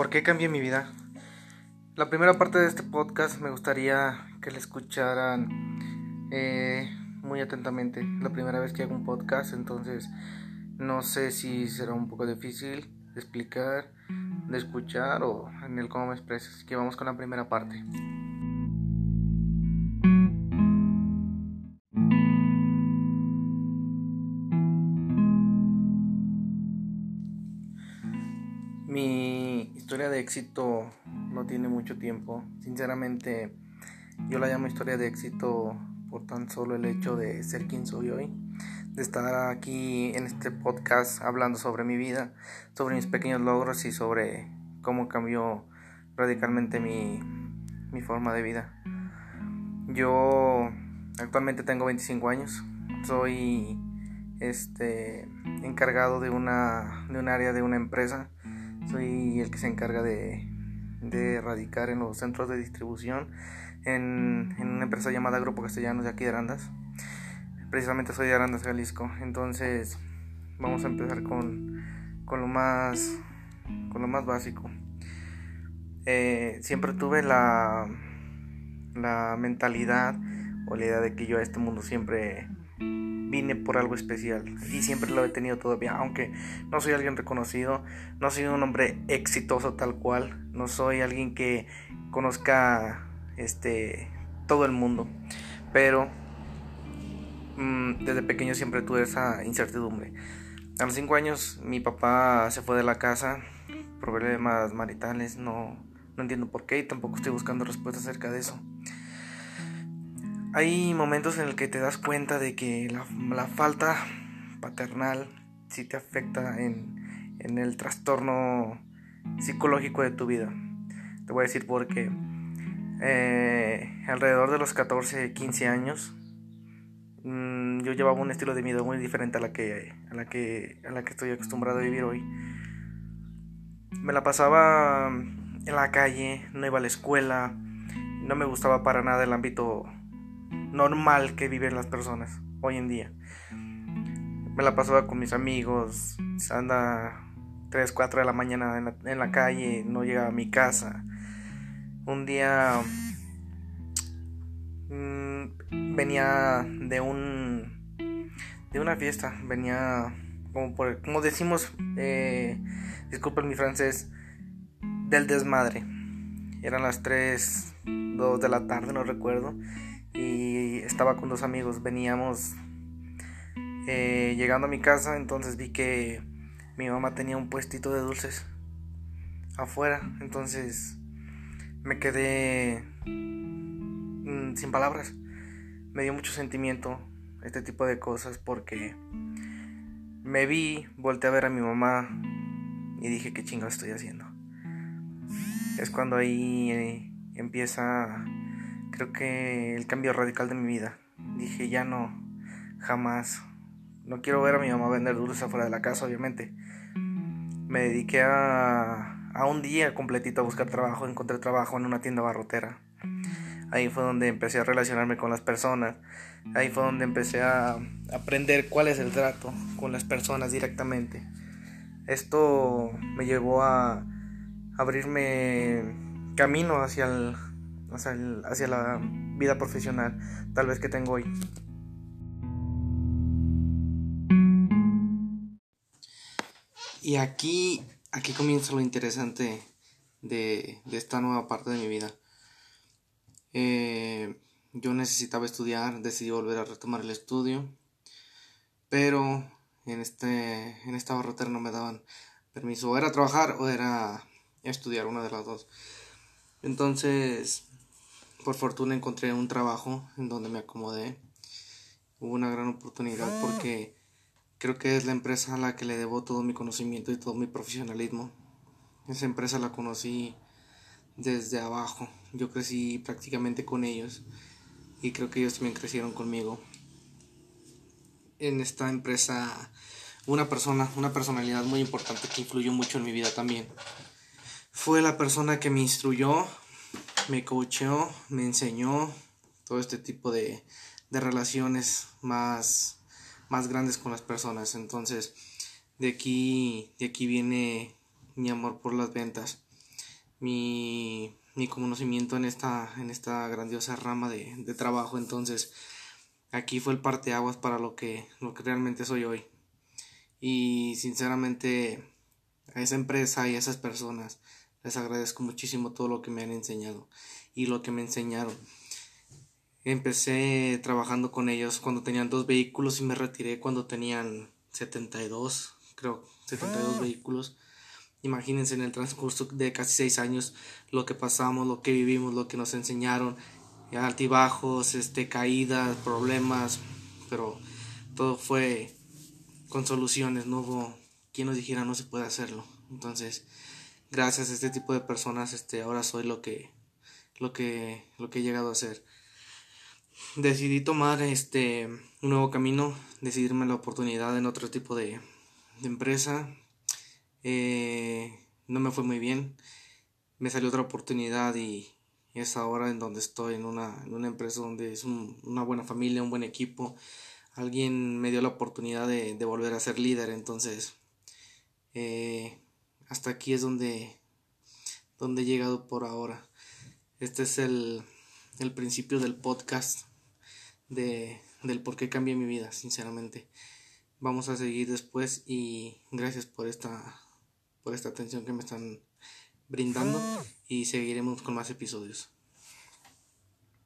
¿Por qué cambié mi vida? La primera parte de este podcast me gustaría que le escucharan eh, muy atentamente. La primera vez que hago un podcast, entonces no sé si será un poco difícil de explicar, de escuchar o en el cómo me expreso. Que vamos con la primera parte. Éxito no tiene mucho tiempo. Sinceramente, yo la llamo historia de éxito por tan solo el hecho de ser quien soy hoy, de estar aquí en este podcast hablando sobre mi vida, sobre mis pequeños logros y sobre cómo cambió radicalmente mi, mi forma de vida. Yo actualmente tengo 25 años, soy este encargado de una de un área de una empresa soy el que se encarga de, de radicar en los centros de distribución en, en, una empresa llamada Grupo Castellanos de aquí de Arandas. Precisamente soy de Arandas, Jalisco. Entonces vamos a empezar con, con lo más con lo más básico. Eh, siempre tuve la, la mentalidad o la idea de que yo a este mundo siempre vine por algo especial y siempre lo he tenido todavía, aunque no soy alguien reconocido, no soy un hombre exitoso tal cual, no soy alguien que conozca este todo el mundo, pero mmm, desde pequeño siempre tuve esa incertidumbre. A los 5 años mi papá se fue de la casa, problemas maritales, no, no entiendo por qué y tampoco estoy buscando respuestas acerca de eso hay momentos en el que te das cuenta de que la, falta paternal sí te afecta en, en, el trastorno psicológico de tu vida. Te voy a decir por qué. Eh, alrededor de los 14, 15 años, mmm, yo llevaba un estilo de vida muy diferente a la, que, a, la que, a la que estoy acostumbrado a vivir hoy. Me la pasaba en la calle, no iba a la escuela, no me gustaba para nada el ámbito normal que viven las personas hoy en día. Me la pasaba con mis amigos, anda 3, 4 de la mañana en la, en la calle, no llegaba a mi casa. Un día mmm, venía de un de una fiesta, venía como por, como decimos, eh, disculpen mi francés, del desmadre. Eran las 3, 2 de la tarde, no recuerdo y estaba con dos amigos. Veníamos eh, llegando a mi casa, entonces vi que mi mamá tenía un puestito de dulces afuera, entonces me quedé mm, sin palabras. Me dio mucho sentimiento este tipo de cosas porque me vi, volteé a ver a mi mamá y dije qué chingo estoy haciendo. Es cuando ahí eh, empieza creo que el cambio radical de mi vida. Dije, ya no, jamás. No quiero ver a mi mamá vender dulces afuera de la casa, obviamente. Me dediqué a, a un día completito a buscar trabajo. Encontré trabajo en una tienda barrotera. Ahí fue donde empecé a relacionarme con las personas. Ahí fue donde empecé a aprender cuál es el trato con las personas directamente. Esto me llevó a abrirme camino hacia el, hacia, la vida profesional tal vez que tengo hoy. Y aquí, aquí comienza lo interesante de, de esta nueva parte de mi vida. Eh, yo necesitaba estudiar, decidí volver a retomar el estudio, pero en, este, en esta barrotera no me daban permiso, o era trabajar o era estudiar, una de las dos. Entonces por fortuna encontré un trabajo en donde me acomodé. Hubo una gran oportunidad porque creo que es la empresa a la que le debo todo mi conocimiento y todo mi profesionalismo. Esa empresa la conocí desde abajo. Yo crecí prácticamente con ellos y creo que ellos también crecieron conmigo. En esta empresa una persona, una personalidad muy importante que influyó mucho en mi vida también. Fue la persona que me instruyó me coacheó, me enseñó todo este tipo de, de relaciones más, más grandes con las personas. Entonces, de aquí, de aquí viene mi amor por las ventas. mi, mi conocimiento en esta, en esta grandiosa rama de, de trabajo. Entonces, aquí fue el parteaguas para lo que, lo que realmente soy hoy. Y sinceramente, a esa empresa y a esas personas les agradezco muchísimo todo lo que me han enseñado y lo que me enseñaron. Empecé trabajando con ellos cuando tenían dos vehículos y me retiré cuando tenían 72, creo, 72 ah. vehículos. Imagínense en el transcurso de casi seis años lo que pasamos, lo que vivimos, lo que nos enseñaron, altibajos, este, caídas, problemas, pero todo fue con soluciones, no hubo quien nos dijera no se puede hacerlo. Entonces, gracias a este tipo de personas, este, ahora soy lo que, lo que, lo que he llegado a ser decidí tomar este un nuevo camino, decidirme la oportunidad en otro tipo de, empresa. Eh, no me fue muy bien. Me salió otra oportunidad y es ahora en donde estoy, en una, en una empresa donde es una buena familia, un buen equipo. Alguien me dio la oportunidad de, volver a ser líder, entonces eh, hasta aquí es donde, donde he llegado por ahora. Este es el, el principio del podcast de, del por qué cambié mi vida, sinceramente. Vamos a seguir después y gracias por esta, por esta atención que me están brindando y seguiremos con más episodios.